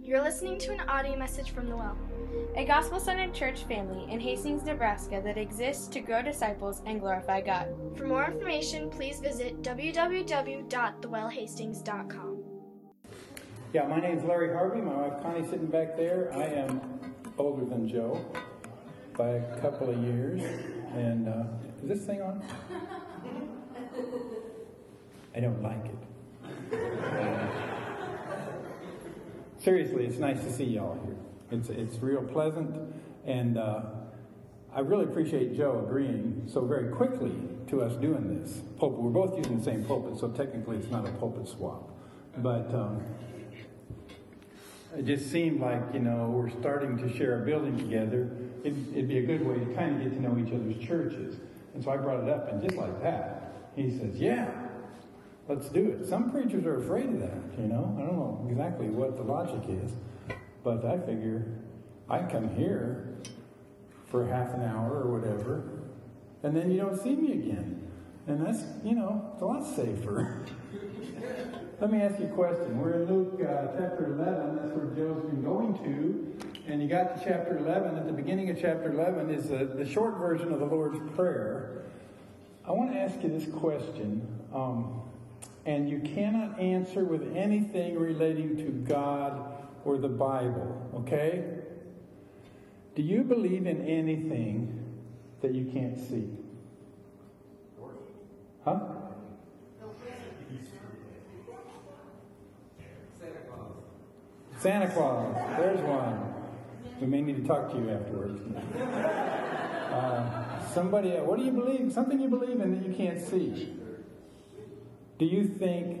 You're listening to an audio message from The Well, a gospel centered church family in Hastings, Nebraska that exists to grow disciples and glorify God. For more information, please visit www.thewellhastings.com. Yeah, my name's Larry Harvey. My wife Connie sitting back there. I am older than Joe by a couple of years. And uh, is this thing on? I don't like it. Seriously, it's nice to see y'all here. It's, it's real pleasant, and uh, I really appreciate Joe agreeing so very quickly to us doing this. Pulpit. We're both using the same pulpit, so technically it's not a pulpit swap. But um, it just seemed like, you know, we're starting to share a building together. It'd, it'd be a good way to kind of get to know each other's churches. And so I brought it up, and just like that, he says, Yeah, let's do it. Some preachers are afraid of that, you know. I don't know exactly what the logic is, but I figure I come here for half an hour or whatever, and then you don't see me again. And that's, you know, it's a lot safer. Let me ask you a question. We're in Luke uh, chapter 11. That's where Joe's been going to. And you got to chapter 11. At the beginning of chapter 11 is the, the short version of the Lord's Prayer. I want to ask you this question. Um, and you cannot answer with anything relating to God or the Bible, okay? Do you believe in anything that you can't see? Huh? Santa Claus. Santa Claus. There's one. We may need to talk to you afterwards. Uh, somebody, what do you believe? Something you believe in that you can't see. Do you think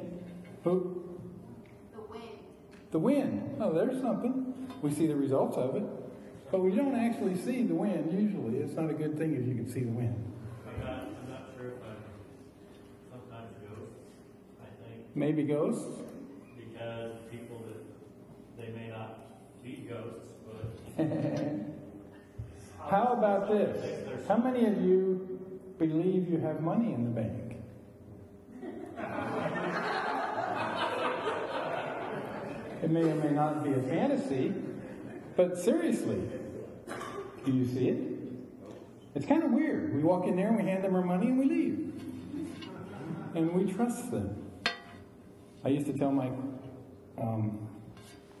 who? The wind. The wind. Oh, there's something. We see the results of it. But we don't actually see the wind usually. It's not a good thing if you can see the wind. I'm not, I'm not sure if I'm sometimes ghosts, I think, Maybe ghosts? because people that, they may not be ghosts, but How about this? How many of you believe you have money in the bank? It may or may not be a fantasy, but seriously, do you see it? It's kind of weird. We walk in there and we hand them our money and we leave. And we trust them. I used to tell my um,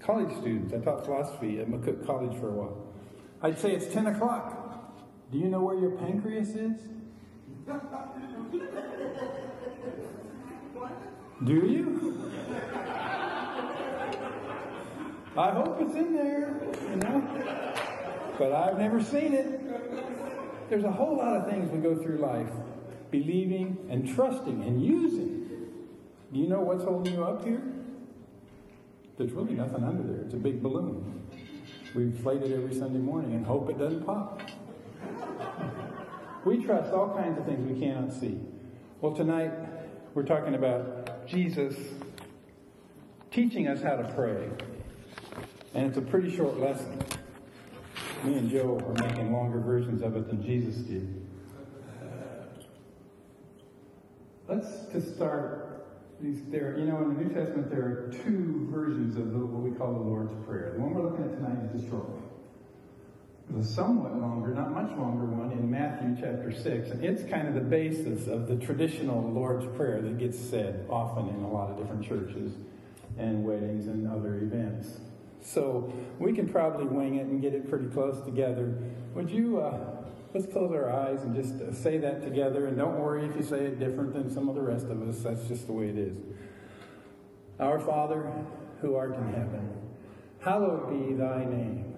college students, I taught philosophy at McCook College for a while. I'd say it's 10 o'clock. Do you know where your pancreas is? Do you? I hope it's in there, you know. But I've never seen it. There's a whole lot of things we go through life believing and trusting and using. Do you know what's holding you up here? There's really nothing under there. It's a big balloon. We inflate it every Sunday morning and hope it doesn't pop. We trust all kinds of things we cannot see. Well, tonight we're talking about Jesus teaching us how to pray. And it's a pretty short lesson. Me and Joe are making longer versions of it than Jesus did. Let's just start these there you know in the New Testament there are two versions of the, what we call the Lord's Prayer. The one we're looking at tonight is the short one. A somewhat longer, not much longer one in Matthew chapter 6, and it's kind of the basis of the traditional Lord's Prayer that gets said often in a lot of different churches and weddings and other events. So we can probably wing it and get it pretty close together. Would you, uh, let's close our eyes and just say that together, and don't worry if you say it different than some of the rest of us, that's just the way it is. Our Father, who art in heaven, hallowed be thy name.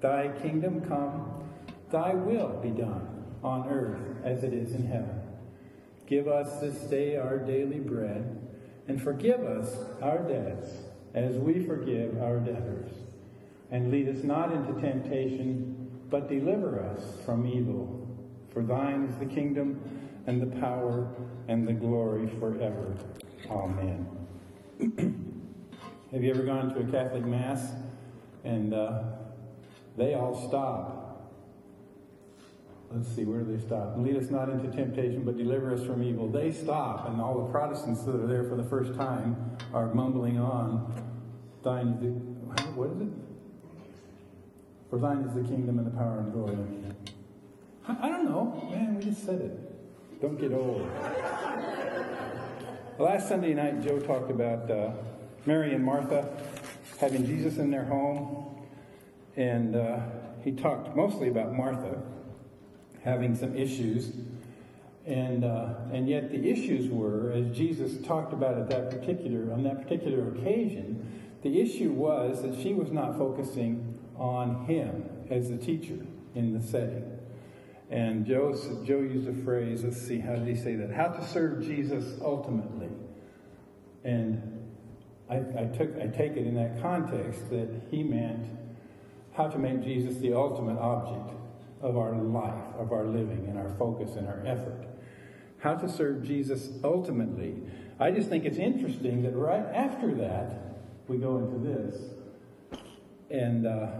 Thy kingdom come, thy will be done on earth as it is in heaven. Give us this day our daily bread, and forgive us our debts as we forgive our debtors. And lead us not into temptation, but deliver us from evil. For thine is the kingdom, and the power, and the glory forever. Amen. Have you ever gone to a Catholic Mass and uh, they all stop? Let's see, where do they stop? Lead us not into temptation, but deliver us from evil. They stop, and all the Protestants that are there for the first time are mumbling on. Thine is the, what is it? For thine is the kingdom and the power and glory. I, I don't know. Man, we just said it. Don't get old. Last Sunday night, Joe talked about uh, Mary and Martha having Jesus in their home. And uh, he talked mostly about Martha having some issues. And, uh, and yet the issues were, as Jesus talked about at that particular, on that particular occasion, the issue was that she was not focusing on him as the teacher in the setting. And Joe, Joe used a phrase, let's see, how did he say that? How to serve Jesus ultimately. And I, I, took, I take it in that context that he meant how to make Jesus the ultimate object of our life, of our living, and our focus and our effort. How to serve Jesus ultimately. I just think it's interesting that right after that, we go into this. And, uh,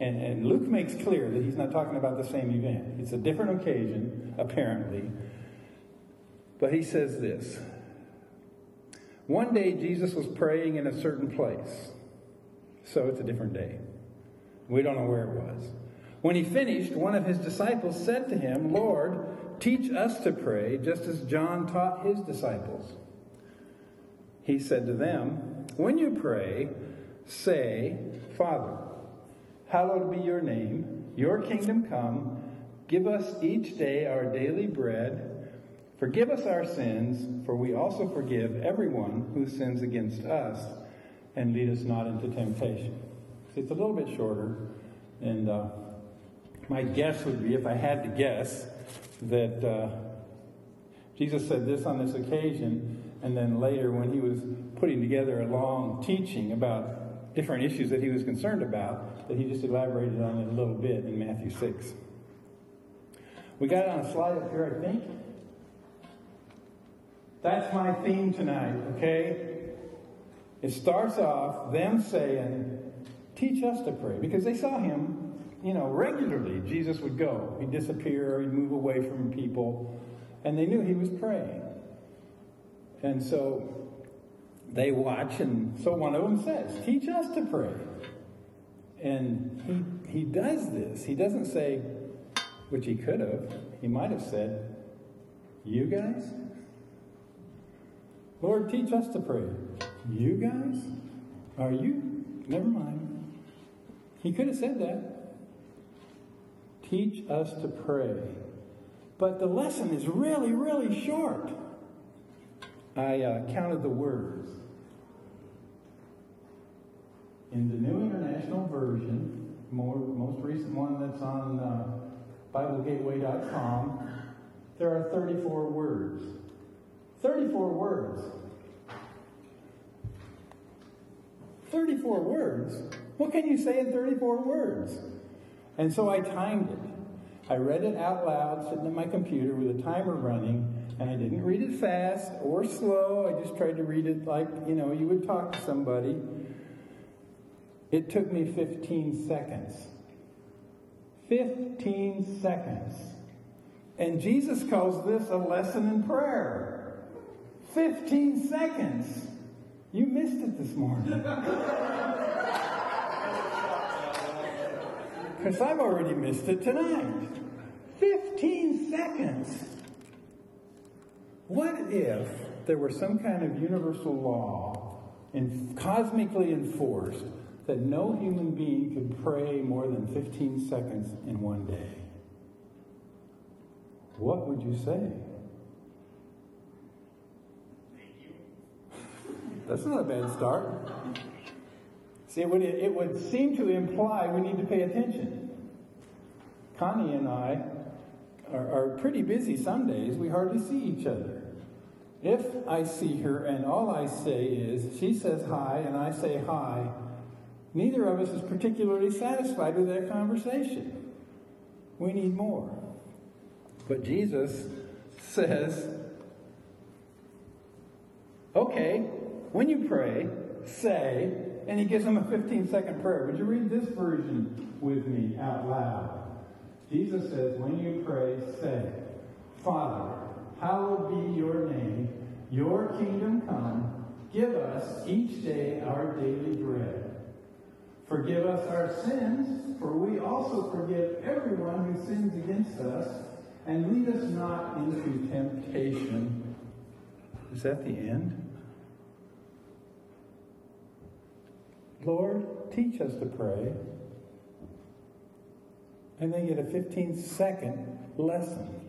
and, and Luke makes clear that he's not talking about the same event. It's a different occasion, apparently. But he says this One day Jesus was praying in a certain place. So it's a different day. We don't know where it was. When he finished, one of his disciples said to him, Lord, teach us to pray, just as John taught his disciples. He said to them, When you pray, say, Father, hallowed be your name, your kingdom come, give us each day our daily bread, forgive us our sins, for we also forgive everyone who sins against us, and lead us not into temptation. It's a little bit shorter, and uh, my guess would be, if I had to guess, that uh, Jesus said this on this occasion, and then later when he was putting together a long teaching about different issues that he was concerned about, that he just elaborated on it a little bit in Matthew 6. We got it on a slide up here, I think. That's my theme tonight, okay? It starts off them saying, Teach us to pray, because they saw him you know, regularly Jesus would go. He'd disappear, he'd move away from people, and they knew he was praying. And so they watch, and so one of them says, Teach us to pray. And he, he does this. He doesn't say, which he could have, he might have said, You guys? Lord, teach us to pray. You guys? Are you? Never mind. He could have said that. Teach us to pray. But the lesson is really, really short. I uh, counted the words. In the New International Version, more, most recent one that's on uh, BibleGateway.com, there are 34 words. 34 words. 34 words? What can you say in 34 words? And so I timed it. I read it out loud, sitting at my computer with a timer running, and I didn't read it fast or slow. I just tried to read it like, you know, you would talk to somebody. It took me 15 seconds. 15 seconds. And Jesus calls this a lesson in prayer. 15 seconds. You missed it this morning. because I've already missed it tonight. 15 seconds. What if there were some kind of universal law and cosmically enforced that no human being could pray more than 15 seconds in one day? What would you say? Thank you. That's not a bad start. See, it would, it would seem to imply we need to pay attention. Connie and I are, are pretty busy some days. We hardly see each other. If I see her and all I say is, she says hi and I say hi, neither of us is particularly satisfied with that conversation. We need more. But Jesus says, okay, when you pray, say, and he gives them a 15 second prayer. Would you read this version with me out loud? Jesus says, when you pray, say, Father, hallowed be your name, your kingdom come, Give us each day our daily bread. Forgive us our sins, for we also forgive everyone who sins against us. And lead us not into temptation. Is that the end? Lord, teach us to pray. And they get a 15 second lesson.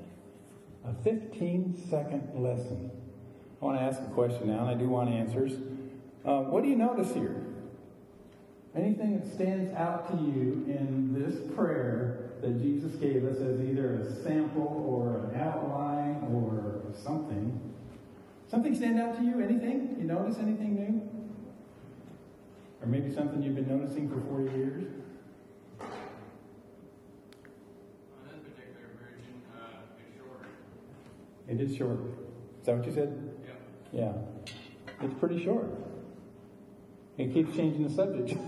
A 15 second lesson. I want to ask a question now, and I do want answers. Uh, what do you notice here? Anything that stands out to you in this prayer that Jesus gave us as either a sample or an outline or something? Something stand out to you? Anything? You notice anything new? Or maybe something you've been noticing for 40 years? On this particular version, uh, it's short. It is short. Is that what you said? Yep. Yeah. It's pretty short. It keeps changing the subject.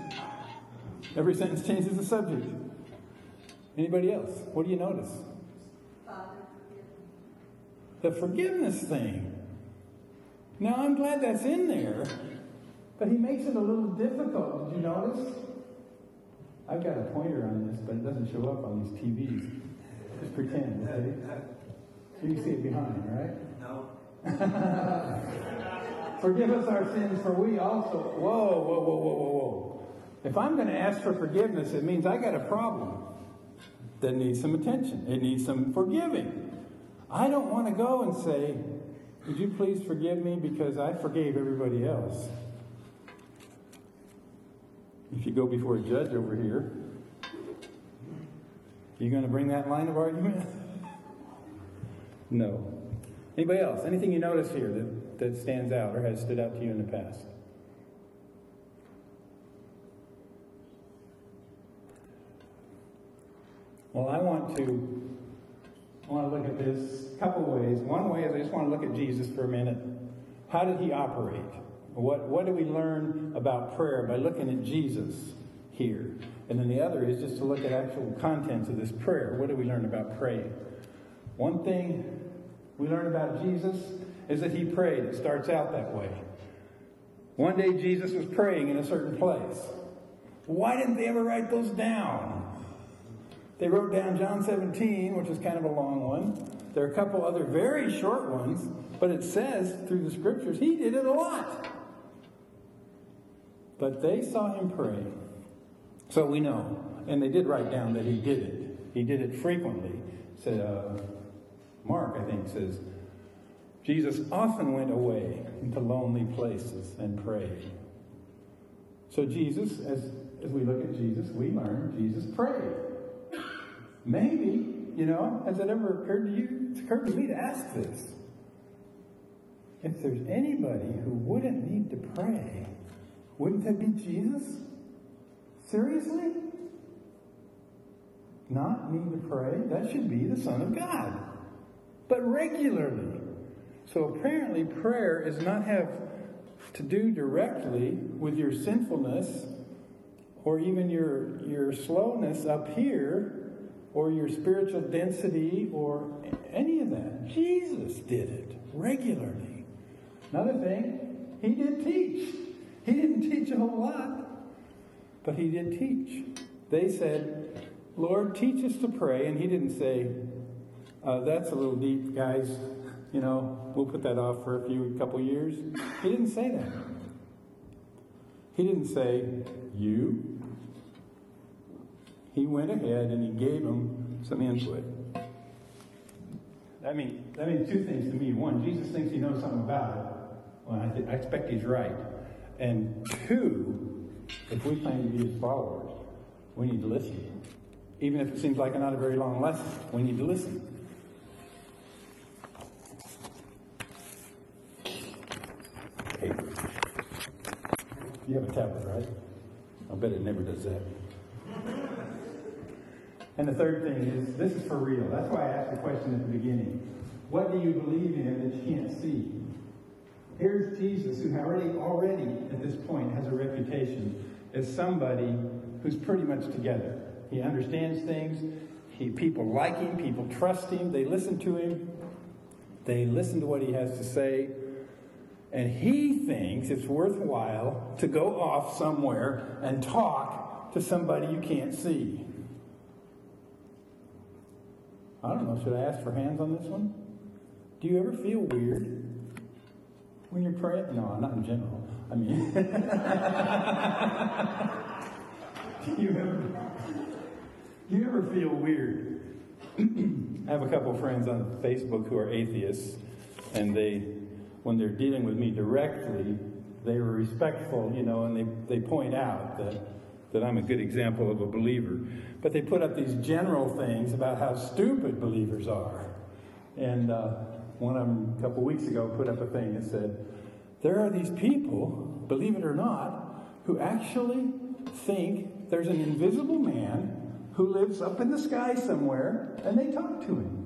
Every sentence changes the subject. Anybody else? What do you notice? The forgiveness thing. Now, I'm glad that's in there, but he makes it a little difficult. Did you notice? I've got a pointer on this, but it doesn't show up on these TVs. Just pretend, okay? You see it behind, right? No. Forgive us our sins, for we also. Whoa, whoa, whoa, whoa, whoa, whoa. If I'm going to ask for forgiveness, it means I got a problem that needs some attention. It needs some forgiving. I don't want to go and say, Would you please forgive me because I forgave everybody else? If you go before a judge over here, are you going to bring that line of argument? no. Anybody else? Anything you notice here that, that stands out or has stood out to you in the past? Well, I want to I want to look at this a couple ways. One way is I just want to look at Jesus for a minute. How did he operate? What what do we learn about prayer by looking at Jesus here? And then the other is just to look at actual contents of this prayer. What do we learn about praying? One thing we learn about Jesus is that he prayed. It starts out that way. One day Jesus was praying in a certain place. Why didn't they ever write those down? They wrote down John 17, which is kind of a long one. There are a couple other very short ones, but it says through the scriptures he did it a lot. But they saw him pray. So we know. And they did write down that he did it. He did it frequently. Said, uh, Mark, I think, says, Jesus often went away into lonely places and prayed. So Jesus, as, as we look at Jesus, we learn Jesus prayed. Maybe, you know, has it ever occurred to you? It's occurred to me to ask this. If there's anybody who wouldn't need to pray, wouldn't that be Jesus? Seriously? Not need to pray? That should be the Son of God. But regularly. So apparently, prayer is not have to do directly with your sinfulness or even your, your slowness up here or your spiritual density or any of that. Jesus did it regularly. Another thing, he did teach. He didn't teach a whole lot, but he did teach. They said, Lord, teach us to pray. And he didn't say, uh, that's a little deep, guys. You know, we'll put that off for a few couple years. He didn't say that. He didn't say, you. He went ahead and he gave them some input. That means, that means two things to me. One, Jesus thinks he knows something about it. Well, I, th- I expect he's right. And two, if we claim to be his followers, we need to listen. Even if it seems like not a very long lesson, we need to listen. You have a tablet, right? I bet it never does that. And the third thing is, this is for real. That's why I asked the question at the beginning. What do you believe in that you can't see? Here's Jesus, who already, already at this point has a reputation as somebody who's pretty much together. He understands things. He, people like him. People trust him. They listen to him. They listen to what he has to say. And he thinks it's worthwhile to go off somewhere and talk to somebody you can't see. I don't know, should I ask for hands on this one? Do you ever feel weird when you're praying? No, not in general. I mean, do you ever, do you ever feel weird? I have a couple friends on Facebook who are atheists, and they, when they're dealing with me directly, they were respectful, you know, and they, they point out that, that I'm a good example of a believer. But they put up these general things about how stupid believers are. And uh, one of them, a couple weeks ago, put up a thing that said, There are these people, believe it or not, who actually think there's an invisible man who lives up in the sky somewhere, and they talk to him.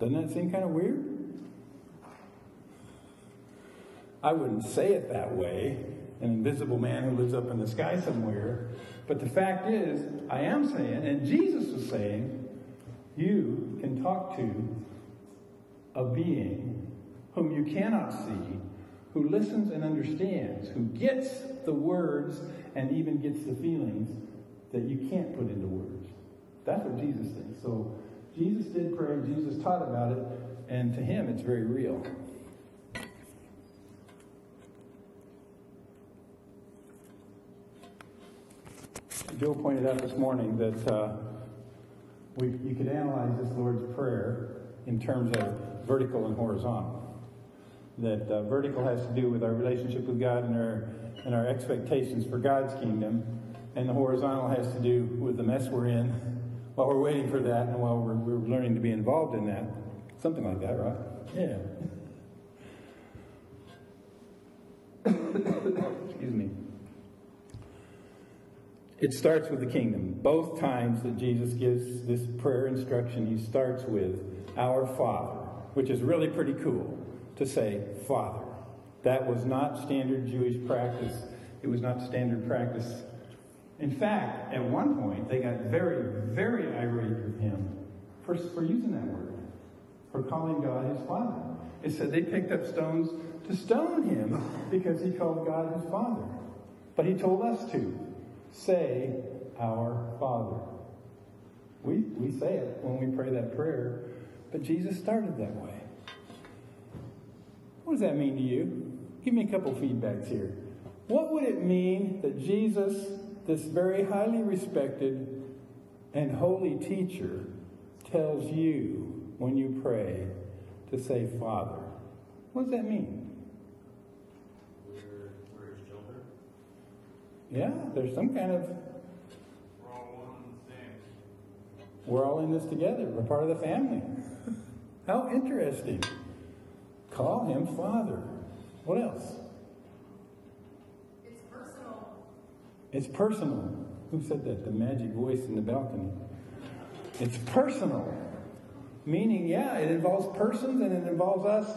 Doesn't that seem kind of weird? I wouldn't say it that way, an invisible man who lives up in the sky somewhere. But the fact is, I am saying, and Jesus was saying, you can talk to a being whom you cannot see, who listens and understands, who gets the words and even gets the feelings that you can't put into words. That's what Jesus thinks. So Jesus did pray, Jesus taught about it, and to him it's very real. Joe pointed out this morning that uh, we, you could analyze this Lord's Prayer in terms of vertical and horizontal. That uh, vertical has to do with our relationship with God and our, and our expectations for God's kingdom, and the horizontal has to do with the mess we're in while we're waiting for that and while we're, we're learning to be involved in that. Something like that, right? Yeah. Excuse me. It starts with the kingdom. Both times that Jesus gives this prayer instruction, he starts with our Father, which is really pretty cool to say Father. That was not standard Jewish practice. It was not standard practice. In fact, at one point, they got very, very irate with him for, for using that word, for calling God his Father. It said they picked up stones to stone him because he called God his Father. But he told us to say, Our Father. We, we say it when we pray that prayer, but Jesus started that way. What does that mean to you? Give me a couple feedbacks here. What would it mean that Jesus, this very highly respected and holy teacher, tells you when you pray to say Father? What does that mean? We're, we're his children. Yeah, there's some kind of, We're all one and the same. we're all in this together. We're part of the family. How interesting. Call him Father. What else? It's personal. It's personal. Who said that? The magic voice in the balcony. It's personal. Meaning, yeah, it involves persons and it involves us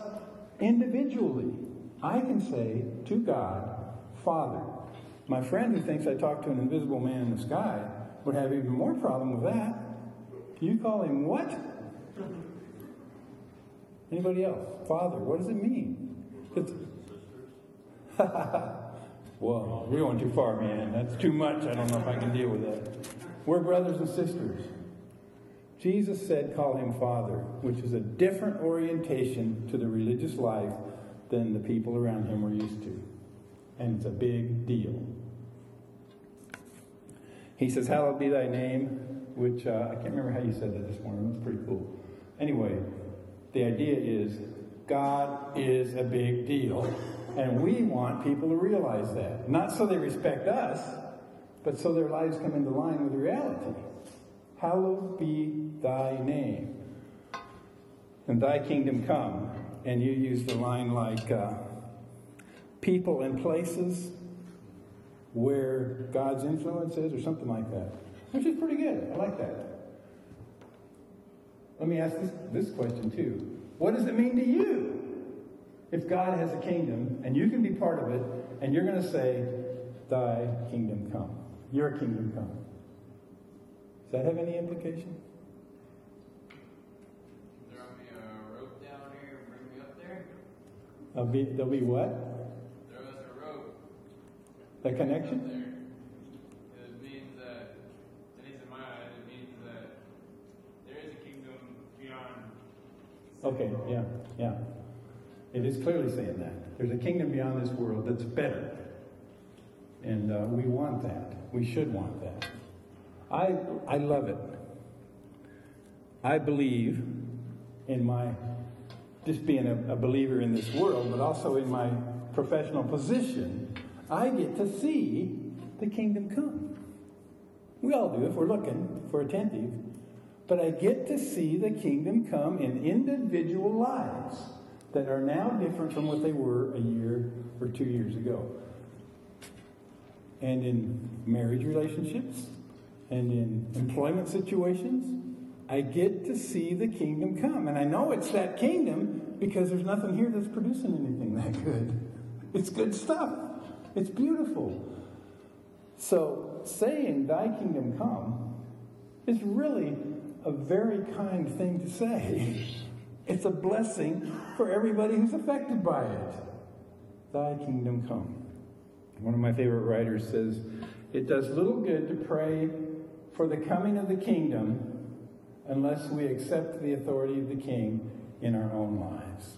individually. I can say to God, Father. My friend who thinks I talk to an invisible man in the sky would have even more problem with that. You call him what? Anybody else? Father. What does it mean? It's, Whoa, we're going too far, man. That's too much. I don't know if I can deal with that. We're brothers and sisters. Jesus said, call him Father, which is a different orientation to the religious life than the people around him were used to. And it's a big deal. He says, Hallowed be thy name, which uh, I can't remember how you said that this morning. It was pretty cool. Anyway, the idea is God is a big deal. And we want people to realize that. Not so they respect us, but so their lives come into line with reality. Hallowed be thy name. And thy kingdom come. And you use the line like uh, people and places where God's influence is, or something like that. Which is pretty good. I like that. Let me ask this, this question too. What does it mean to you if God has a kingdom and you can be part of it and you're going to say, Thy kingdom come, your kingdom come? Does that have any implication? Throw me a rope down here, and bring me up There'll be, there'll be what? There was a road The connection? there. It means that, at least in my eyes, it means that there is a kingdom beyond. Okay, yeah, yeah. It is clearly saying that. There's a kingdom beyond this world that's better. And uh, we want that. We should want that. I, I love it. I believe in my, just being a, a believer in this world, but also in my professional position, I get to see the kingdom come. We all do if we're looking, if we're attentive. But I get to see the kingdom come in individual lives that are now different from what they were a year or two years ago. And in marriage relationships and in employment situations, I get to see the kingdom come. And I know it's that kingdom because there's nothing here that's producing anything that good. It's good stuff, it's beautiful. So, saying, Thy kingdom come, is really a very kind thing to say. It's a blessing for everybody who's affected by it. Thy kingdom come. One of my favorite writers says, It does little good to pray for the coming of the kingdom unless we accept the authority of the king in our own lives.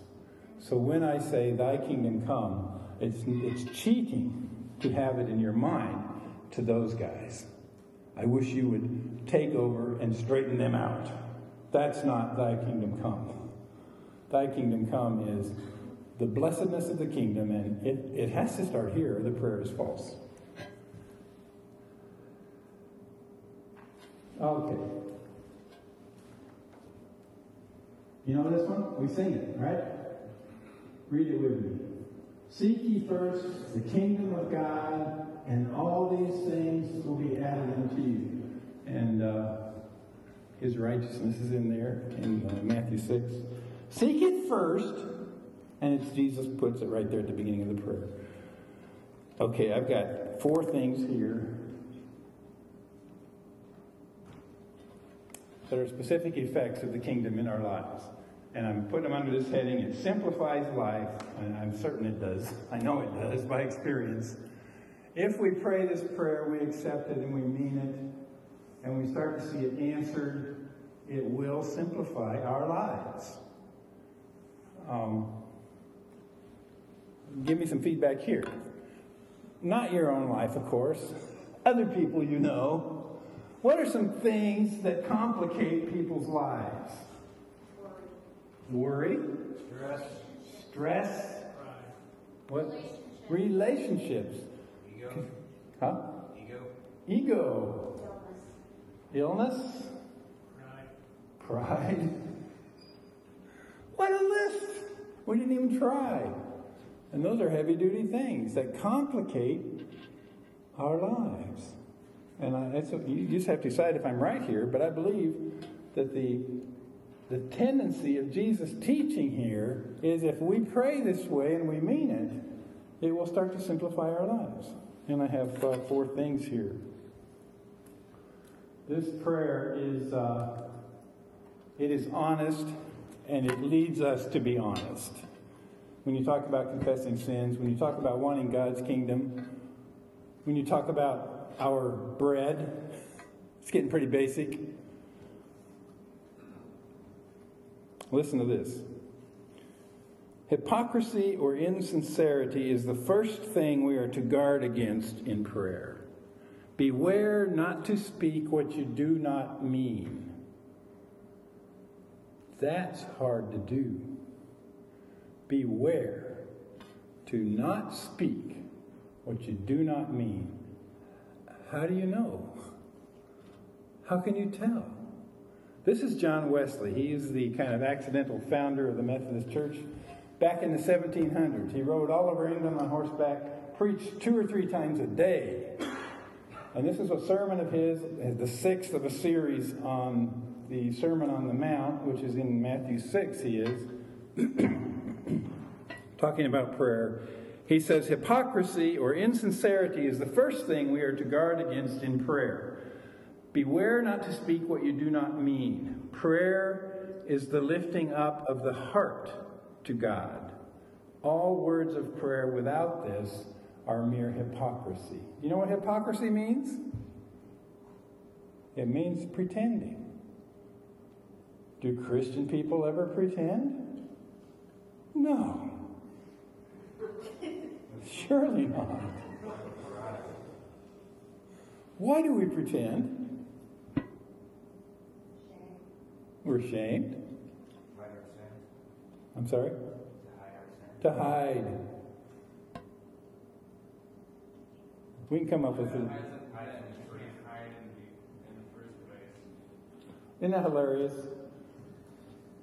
So when I say, Thy kingdom come, it's, it's cheating to have it in your mind to those guys. I wish you would take over and straighten them out. That's not Thy kingdom come. Thy kingdom come is the blessedness of the kingdom, and it, it has to start here, or the prayer is false. Okay. You know this one? We sing it, right? Read it with me. Seek ye first the kingdom of God, and all these things will be added unto you. And uh, his righteousness is in there in uh, Matthew 6. Seek it first, and it's Jesus puts it right there at the beginning of the prayer. Okay, I've got four things here that are specific effects of the kingdom in our lives. And I'm putting them under this heading. It simplifies life, and I'm certain it does. I know it does by experience. If we pray this prayer, we accept it and we mean it, and we start to see it answered, it will simplify our lives. Um, give me some feedback here. Not your own life, of course. Other people you know. What are some things that complicate people's lives? Worry. Stress. Stress. What? Relationships. Ego. Huh? Ego. Ego. Illness. Illness. Pride. Pride. What a list! We didn't even try. And those are heavy duty things that complicate our lives. And I, you just have to decide if I'm right here, but I believe that the, the tendency of Jesus' teaching here is if we pray this way and we mean it, it will start to simplify our lives. And I have uh, four things here. This prayer is, uh, it is honest and it leads us to be honest. When you talk about confessing sins, when you talk about wanting God's kingdom, when you talk about our bread, it's getting pretty basic. Listen to this. Hypocrisy or insincerity is the first thing we are to guard against in prayer. Beware not to speak what you do not mean. That's hard to do. Beware to not speak what you do not mean. How do you know? How can you tell? This is John Wesley. He is the kind of accidental founder of the Methodist Church. Back in the 1700s, he rode all over England on horseback, preached two or three times a day. And this is a sermon of his, the sixth of a series on the Sermon on the Mount, which is in Matthew 6, he is, talking about prayer. He says, Hypocrisy or insincerity is the first thing we are to guard against in prayer. Beware not to speak what you do not mean. Prayer is the lifting up of the heart to God. All words of prayer without this are mere hypocrisy. You know what hypocrisy means? It means pretending. Do Christian people ever pretend? No. Surely not. Why do we pretend? We're ashamed. I'm sorry? To hide. We can come up with it. doesn't hide it in the first- hide in the- in the first place? Isn't that hilarious?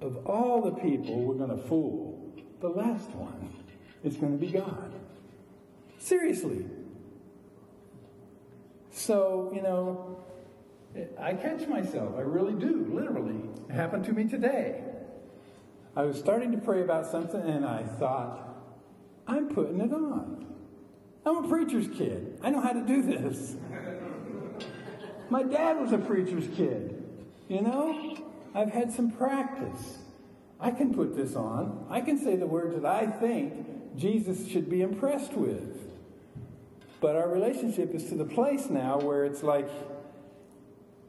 Of all the people we're going to fool, the last one is going to be God. Seriously. So, you know, I catch myself. I really do, literally. It happened to me today. I was starting to pray about something and I thought, I'm putting it on. I'm a preacher's kid. I know how to do this. My dad was a preacher's kid. You know, I've had some practice. I can put this on. I can say the words that I think Jesus should be impressed with. But our relationship is to the place now where it's like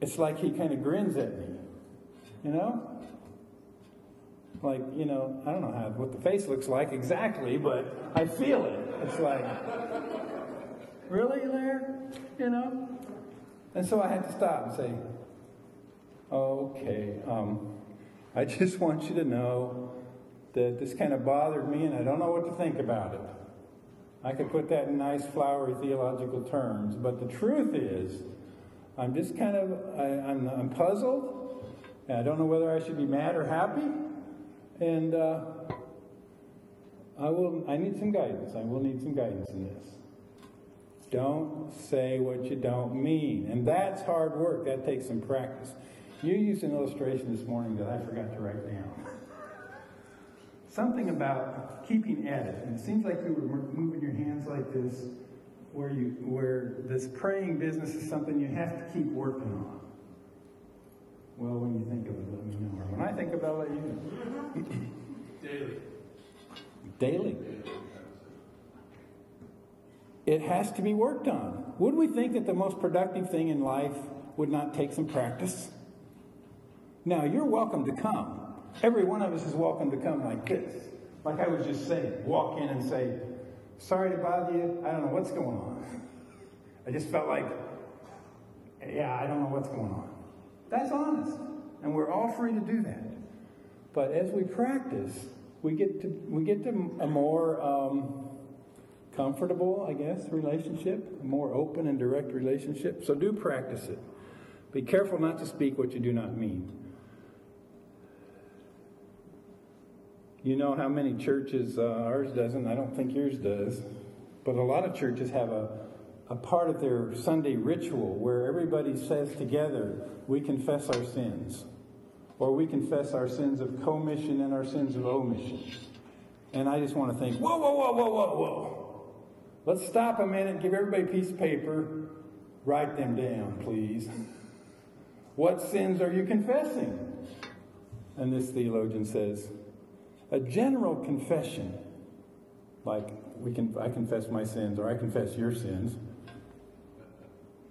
it's like he kind of grins at me. You know? Like, you know, I don't know how what the face looks like exactly, but I feel it. It's like Really, Larry? You know? And so I had to stop and say, okay, um, I just want you to know that this kind of bothered me and I don't know what to think about it. I could put that in nice, flowery theological terms, but the truth is, I'm just kind of, I, I'm, I'm puzzled, and I don't know whether I should be mad or happy, and uh, I will, I need some guidance. I will need some guidance in this. Don't say what you don't mean. And that's hard work. That takes some practice. You used an illustration this morning that I forgot to write down. Something about keeping at it. And it seems like you were moving your hands like this, where you where this praying business is something you have to keep working on. Well, when you think of it, let me know. Or when I think of it, let you know. Daily. Daily. It has to be worked on. Would we think that the most productive thing in life would not take some practice? Now, you're welcome to come. Every one of us is welcome to come like this. Like I was just saying, walk in and say, Sorry to bother you. I don't know what's going on. I just felt like, yeah, I don't know what's going on. That's honest. And we're all free to do that. But as we practice, we get to, we get to a more um, comfortable, I guess, relationship, a more open and direct relationship. So do practice it. Be careful not to speak what you do not mean. You know how many churches, uh, ours doesn't, I don't think yours does, but a lot of churches have a, a part of their Sunday ritual where everybody says together, we confess our sins. Or we confess our sins of commission and our sins of omission. And I just want to think, whoa, whoa, whoa, whoa, whoa, whoa. Let's stop a minute, give everybody a piece of paper, write them down, please. What sins are you confessing? And this theologian says, a general confession, like we can, I confess my sins or I confess your sins,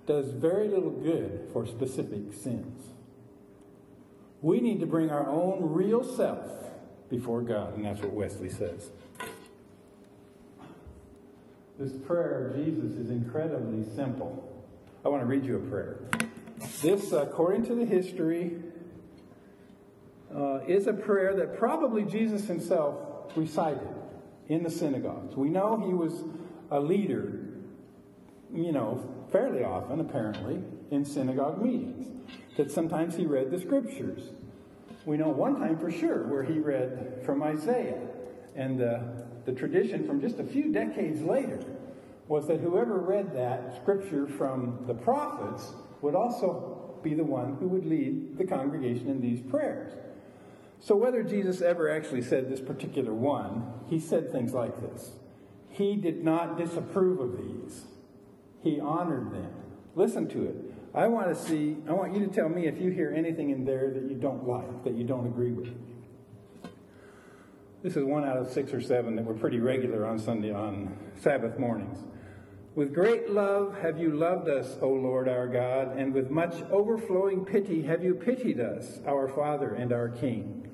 does very little good for specific sins. We need to bring our own real self before God, and that's what Wesley says. This prayer of Jesus is incredibly simple. I want to read you a prayer. This, according to the history, uh, is a prayer that probably Jesus himself recited in the synagogues. We know he was a leader, you know, fairly often, apparently, in synagogue meetings, that sometimes he read the scriptures. We know one time for sure where he read from Isaiah. And uh, the tradition from just a few decades later was that whoever read that scripture from the prophets would also be the one who would lead the congregation in these prayers. So, whether Jesus ever actually said this particular one, he said things like this He did not disapprove of these, he honored them. Listen to it. I want to see, I want you to tell me if you hear anything in there that you don't like, that you don't agree with. This is one out of six or seven that were pretty regular on Sunday, on Sabbath mornings. With great love have you loved us, O Lord our God, and with much overflowing pity have you pitied us, our Father and our King.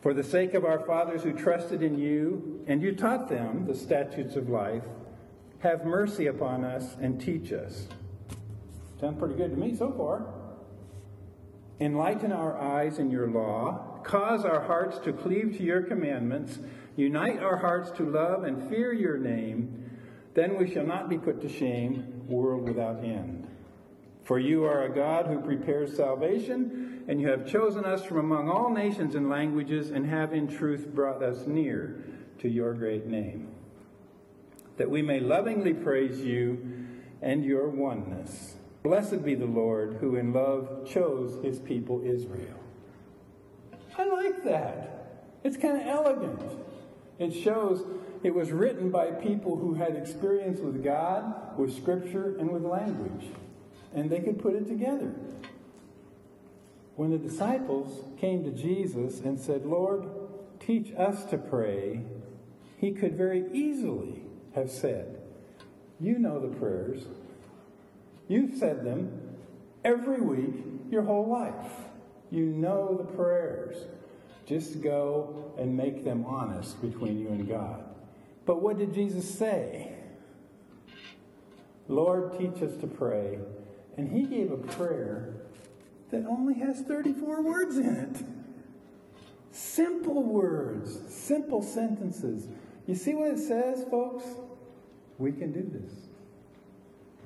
For the sake of our fathers who trusted in you, and you taught them the statutes of life, have mercy upon us and teach us. Sounds pretty good to me so far. Enlighten our eyes in your law, cause our hearts to cleave to your commandments, unite our hearts to love and fear your name, then we shall not be put to shame, world without end. For you are a God who prepares salvation, and you have chosen us from among all nations and languages, and have in truth brought us near to your great name, that we may lovingly praise you and your oneness. Blessed be the Lord who in love chose his people Israel. I like that. It's kind of elegant. It shows it was written by people who had experience with God, with Scripture, and with language. And they could put it together. When the disciples came to Jesus and said, Lord, teach us to pray, he could very easily have said, You know the prayers You've said them every week your whole life. You know the prayers. Just go and make them honest between you and God. But what did Jesus say? Lord, teach us to pray. And he gave a prayer that only has 34 words in it. Simple words, simple sentences. You see what it says, folks? We can do this.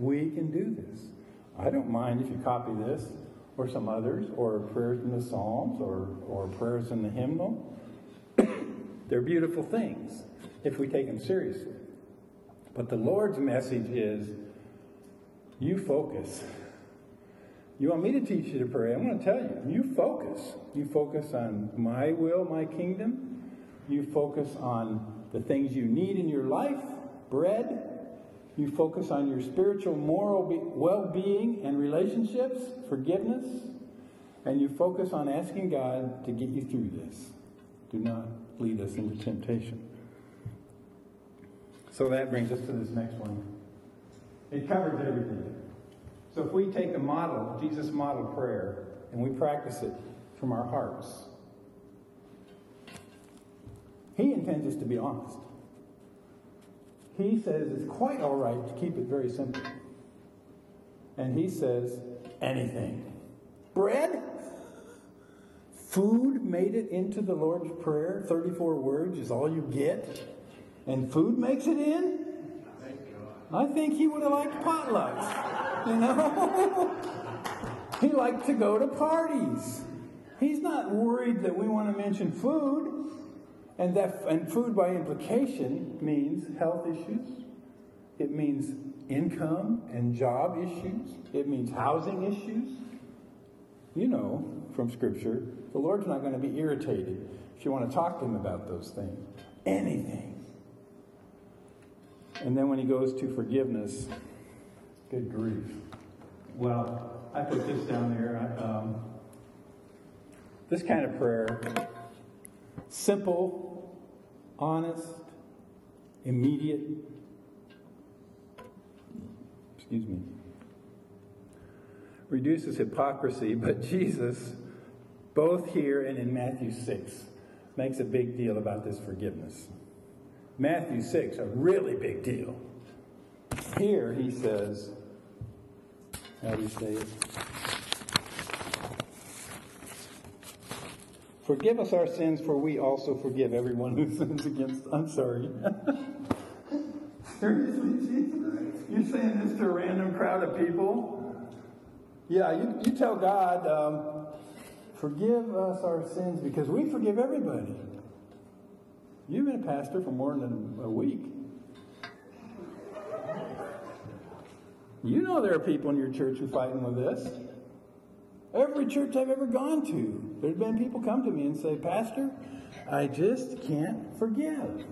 We can do this. I don't mind if you copy this or some others, or prayers in the Psalms, or, or prayers in the hymnal. They're beautiful things if we take them seriously. But the Lord's message is you focus. You want me to teach you to pray? I'm going to tell you. You focus. You focus on my will, my kingdom. You focus on the things you need in your life bread, you focus on your spiritual, moral well being and relationships, forgiveness, and you focus on asking God to get you through this. Do not lead us into temptation. So that brings us to this next one. It covers everything. So if we take the model, Jesus' model prayer, and we practice it from our hearts, He intends us to be honest he says it's quite all right to keep it very simple. And he says, anything. Bread? Food made it into the Lord's Prayer. 34 words is all you get. And food makes it in? I think he would have liked potlucks. You know? he liked to go to parties. He's not worried that we want to mention food. And, that, and food by implication means health issues, it means income and job issues, it means housing issues. You know from Scripture, the Lord's not going to be irritated if you want to talk to Him about those things. Anything. And then when He goes to forgiveness, good grief. Well, I put this down there. Um, this kind of prayer simple, honest, immediate. Excuse me. Reduces hypocrisy, but Jesus, both here and in Matthew 6, makes a big deal about this forgiveness. Matthew 6, a really big deal. Here he says, how do you say it? Forgive us our sins, for we also forgive everyone who sins against. I'm sorry. Seriously, Jesus? You're saying this to a random crowd of people? Yeah, you, you tell God, um, forgive us our sins because we forgive everybody. You've been a pastor for more than a week. You know there are people in your church who are fighting with this. Every church I've ever gone to, there's been people come to me and say, Pastor, I just can't forgive.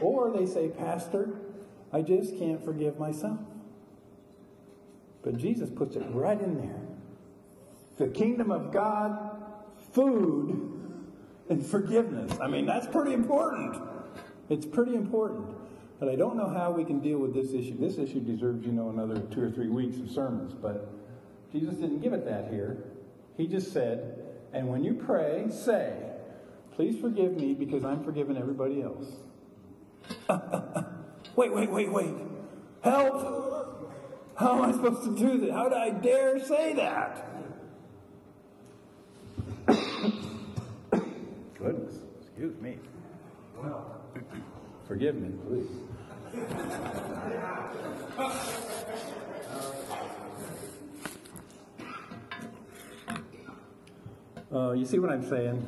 Or they say, Pastor, I just can't forgive myself. But Jesus puts it right in there. The kingdom of God, food, and forgiveness. I mean, that's pretty important. It's pretty important. But I don't know how we can deal with this issue. This issue deserves, you know, another two or three weeks of sermons. But Jesus didn't give it that here. He just said, and when you pray, say, please forgive me because I'm forgiving everybody else. wait, wait, wait, wait. Help! How am I supposed to do that? How do I dare say that? Goodness, excuse me. Forgive me, please. Uh, you see what I'm saying?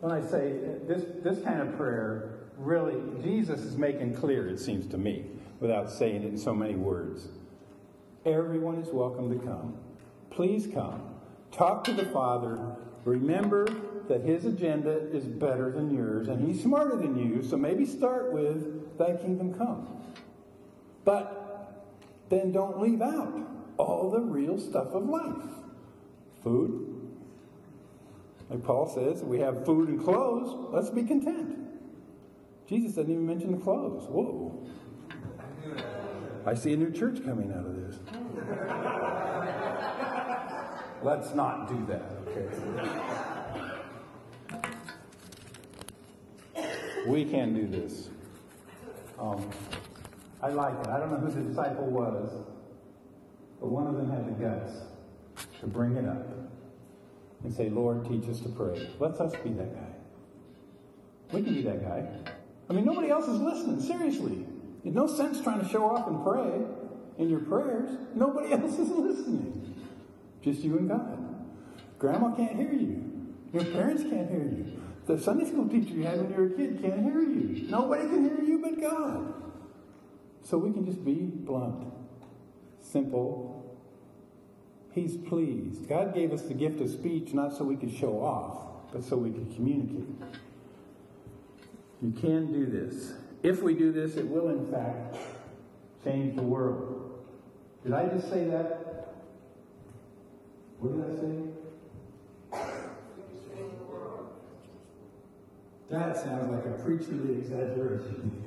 When I say this, this kind of prayer, really, Jesus is making clear, it seems to me, without saying it in so many words. Everyone is welcome to come. Please come. Talk to the Father. Remember that His agenda is better than yours, and He's smarter than you, so maybe start with, Thy kingdom come. But then don't leave out all the real stuff of life food. Like Paul says, we have food and clothes. Let's be content. Jesus doesn't even mention the clothes. Whoa. I see a new church coming out of this. Let's not do that, okay? We can do this. Um, I like it. I don't know who the disciple was, but one of them had the guts to bring it up and say, Lord, teach us to pray. Let's us be that guy. We can be that guy. I mean, nobody else is listening. Seriously. It's no sense trying to show off and pray in your prayers. Nobody else is listening. Just you and God. Grandma can't hear you. Your parents can't hear you. The Sunday school teacher you had when you were a kid can't hear you. Nobody can hear you but God. So we can just be blunt, simple. He's pleased. God gave us the gift of speech not so we could show off, but so we could communicate. You can do this. If we do this, it will, in fact, change the world. Did I just say that? What did I say? That sounds like a preacherly exaggeration.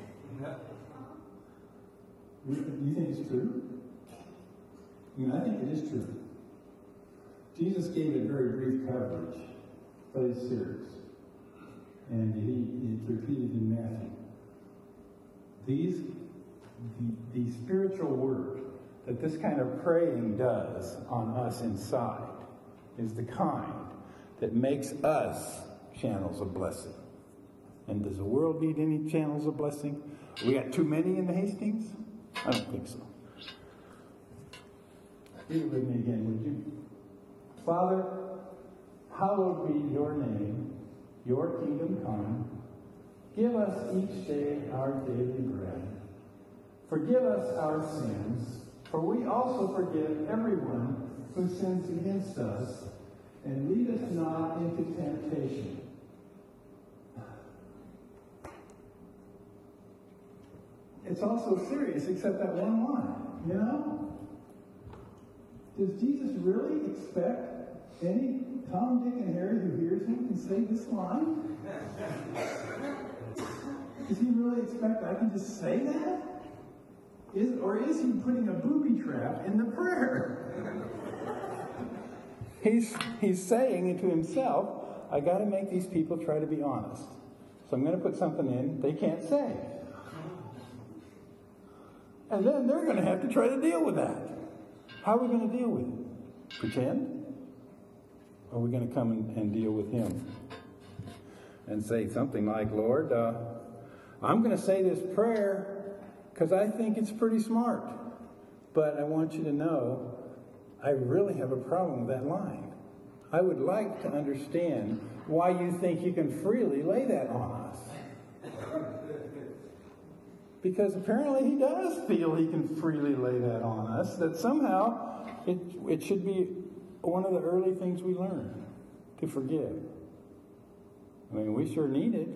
You, you think it's true? I mean, I think it is true. Jesus gave it very brief coverage, but it's serious. And he, it's repeated in Matthew. These, the, the spiritual work that this kind of praying does on us inside is the kind that makes us channels of blessing. And does the world need any channels of blessing? We got too many in the Hastings? I don't think so. Read it with me again, would you? Father, hallowed be your name, your kingdom come. Give us each day our daily bread. Forgive us our sins, for we also forgive everyone who sins against us, and lead us not into temptation. It's also serious, except that one line, you know? Does Jesus really expect any Tom, Dick, and Harry who hears him can say this line? Does he really expect I can just say that? Is, or is he putting a booby trap in the prayer? he's, he's saying to himself, I got to make these people try to be honest. So I'm going to put something in they can't say. And then they're going to have to try to deal with that. How are we going to deal with it? Pretend? Are we going to come and, and deal with Him? And say something like, Lord, uh, I'm going to say this prayer because I think it's pretty smart. But I want you to know I really have a problem with that line. I would like to understand why you think you can freely lay that on us. Because apparently he does feel he can freely lay that on us, that somehow it, it should be one of the early things we learn to forgive. I mean, we sure need it.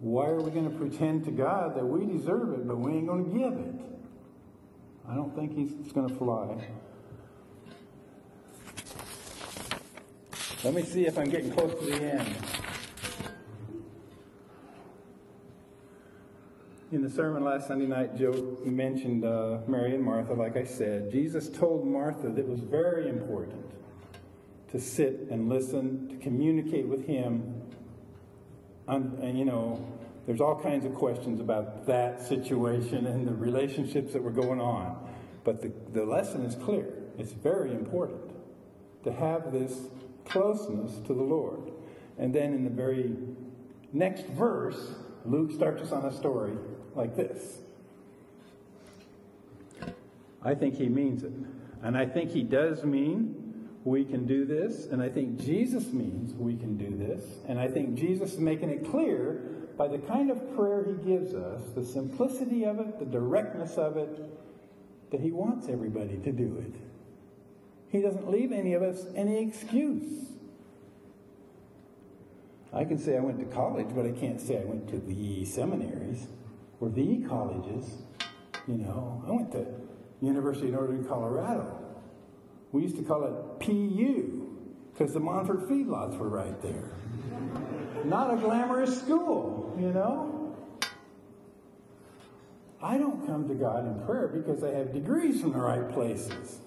Why are we going to pretend to God that we deserve it, but we ain't going to give it? I don't think he's, going to fly. Let me see if I'm getting close to the end. The sermon last Sunday night, Joe mentioned uh, Mary and Martha, like I said. Jesus told Martha that it was very important to sit and listen, to communicate with him. And, and, you know, there's all kinds of questions about that situation and the relationships that were going on. But the, the lesson is clear. It's very important to have this closeness to the Lord. And then in the very next verse, Luke starts us on a story like this. I think he means it. And I think he does mean we can do this. And I think Jesus means we can do this. And I think Jesus is making it clear by the kind of prayer he gives us, the simplicity of it, the directness of it, that he wants everybody to do it. He doesn't leave any of us any excuse. I can say I went to college, but I can't say I went to the seminaries or the colleges. You know, I went to University of Northern Colorado. We used to call it PU because the Monfort feedlots were right there. Not a glamorous school, you know. I don't come to God in prayer because I have degrees from the right places.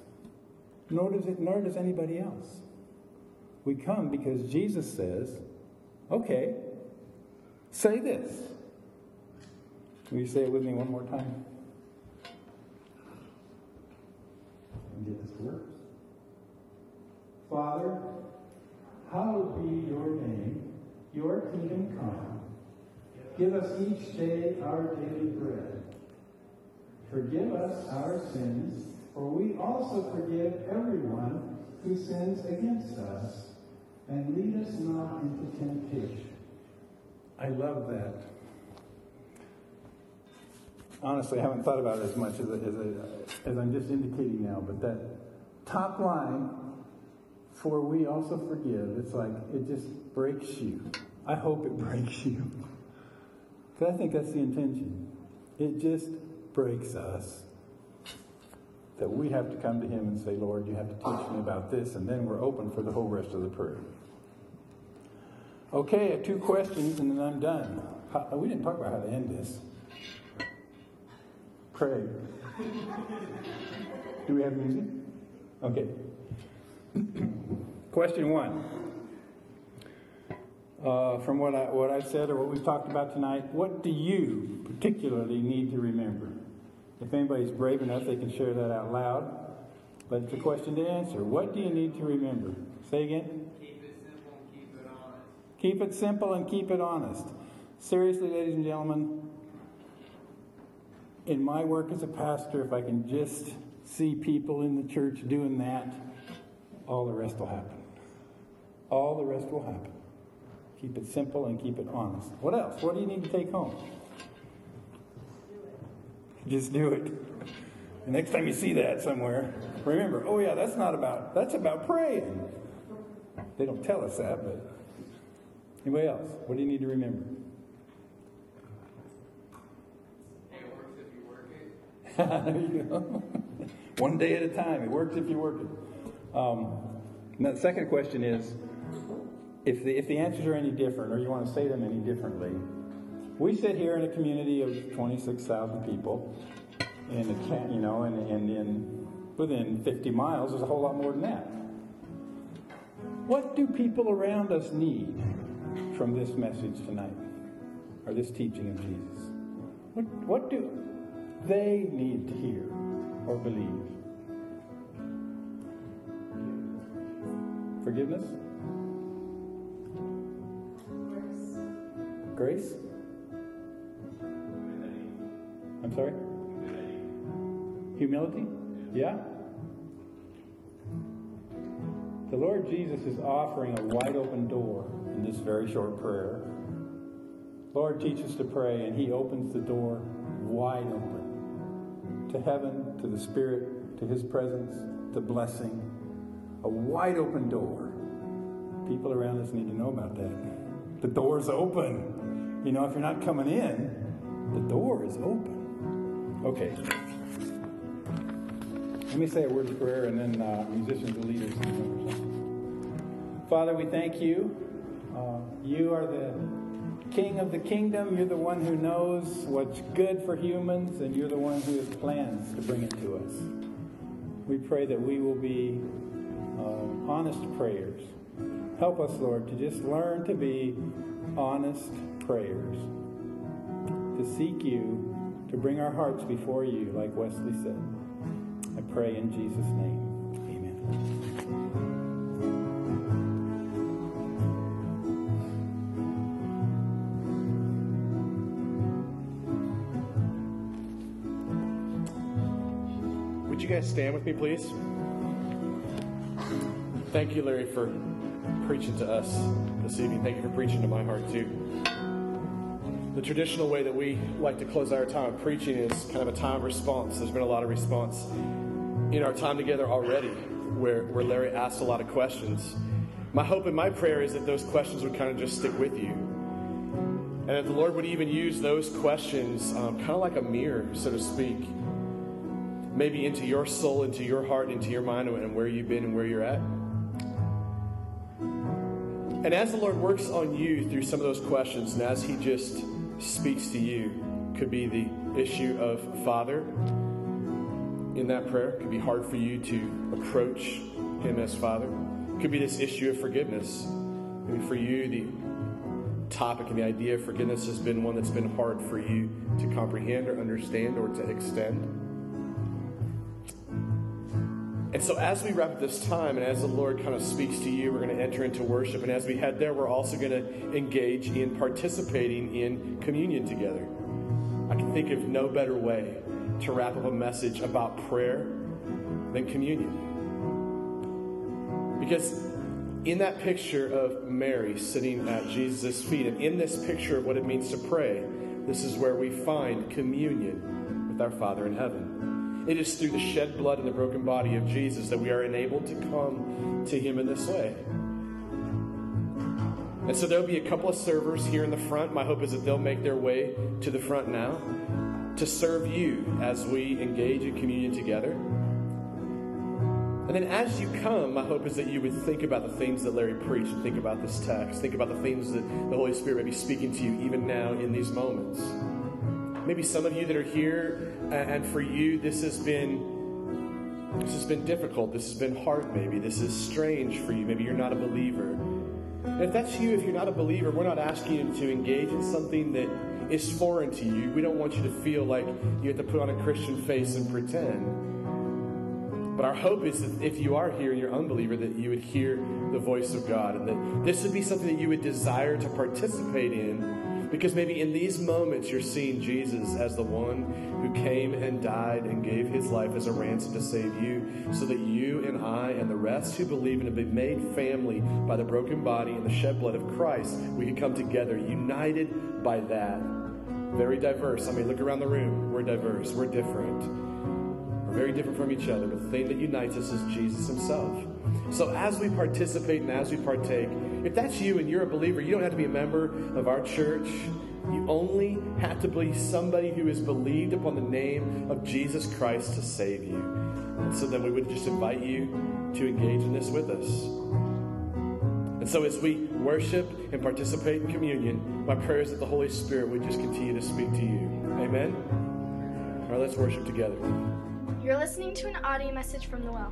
Nor does it, nor does anybody else. We come because Jesus says, okay, say this. Will you say it with me one more time? Get this to work. Father, hallowed be your name, your kingdom come. Give us each day our daily bread. Forgive us our sins, for we also forgive everyone who sins against us. And lead us not into temptation. I love that. Honestly, I haven't thought about it as much as, as, as I'm just indicating now, but that top line, for we also forgive, it's like it just breaks you. I hope it breaks you. Because I think that's the intention. It just breaks us. That we have to come to Him and say, Lord, you have to teach me about this, and then we're open for the whole rest of the prayer. Okay, two questions and then I'm done. We didn't talk about how to end this. Craig. Do we have music? Okay. Question one. Uh, from what I what I said or what we've talked about tonight, what do you particularly need to remember? If anybody's brave enough, they can share that out loud. But it's a question to answer. What do you need to remember? Say again. Keep it simple and keep it honest. Keep it simple and keep it honest. Seriously, ladies and gentlemen, in my work as a pastor, if I can just see people in the church doing that, all the rest will happen. All the rest will happen. Keep it simple and keep it honest. What else? What do you need to take home? Just do it. The next time you see that somewhere, remember, oh yeah, that's not about, that's about praying. They don't tell us that, but anybody else? What do you need to remember? It works if you work it. there you. One day at a time. It works if you work it. Um, now the second question is, if the, if the answers are any different, or you want to say them any differently, we sit here in a community of 26,000 people, in a, you know, and, and in within 50 miles, there's a whole lot more than that. What do people around us need from this message tonight, or this teaching of Jesus? What, what do they need to hear or believe? Forgiveness? Grace? I'm sorry? Humility? Yeah? The Lord Jesus is offering a wide open door in this very short prayer. Lord, teach us to pray, and He opens the door wide open to heaven, to the Spirit, to His presence, to blessing. A wide open door. People around us need to know about that. The door's open. You know, if you're not coming in, the door is open. Okay. Let me say a word of prayer, and then uh, musicians will lead us Father, we thank you. Uh, you are the King of the kingdom. You're the one who knows what's good for humans, and you're the one who has plans to bring it to us. We pray that we will be uh, honest prayers. Help us, Lord, to just learn to be honest prayers, to seek you, to bring our hearts before you, like Wesley said. I pray in Jesus' name. Amen. You guys stand with me, please? Thank you, Larry, for preaching to us this evening. Thank you for preaching to my heart, too. The traditional way that we like to close our time of preaching is kind of a time of response. There's been a lot of response in our time together already where, where Larry asked a lot of questions. My hope and my prayer is that those questions would kind of just stick with you. And that the Lord would even use those questions um, kind of like a mirror, so to speak, maybe into your soul, into your heart, into your mind, and where you've been and where you're at. And as the Lord works on you through some of those questions, and as He just speaks to you, could be the issue of Father in that prayer. Could be hard for you to approach Him as Father. Could be this issue of forgiveness. Maybe for you, the topic and the idea of forgiveness has been one that's been hard for you to comprehend or understand or to extend. And so, as we wrap this time and as the Lord kind of speaks to you, we're going to enter into worship. And as we head there, we're also going to engage in participating in communion together. I can think of no better way to wrap up a message about prayer than communion. Because in that picture of Mary sitting at Jesus' feet, and in this picture of what it means to pray, this is where we find communion with our Father in heaven. It is through the shed blood and the broken body of Jesus that we are enabled to come to Him in this way. And so there'll be a couple of servers here in the front. My hope is that they'll make their way to the front now to serve you as we engage in communion together. And then as you come, my hope is that you would think about the things that Larry preached, and think about this text, think about the things that the Holy Spirit may be speaking to you even now in these moments. Maybe some of you that are here, and for you, this has been this has been difficult. This has been hard. Maybe this is strange for you. Maybe you're not a believer. And if that's you, if you're not a believer, we're not asking you to engage in something that is foreign to you. We don't want you to feel like you have to put on a Christian face and pretend. But our hope is that if you are here and you're unbeliever, that you would hear the voice of God and that this would be something that you would desire to participate in because maybe in these moments you're seeing Jesus as the one who came and died and gave his life as a ransom to save you so that you and I and the rest who believe and have been made family by the broken body and the shed blood of Christ, we can come together united by that. Very diverse. I mean, look around the room. We're diverse. We're different. We're very different from each other, but the thing that unites us is Jesus himself. So as we participate and as we partake, if that's you and you're a believer, you don't have to be a member of our church. You only have to be somebody who has believed upon the name of Jesus Christ to save you. And so then we would just invite you to engage in this with us. And so as we worship and participate in communion, my prayer is that the Holy Spirit would just continue to speak to you. Amen? All right, let's worship together. You're listening to an audio message from the Well.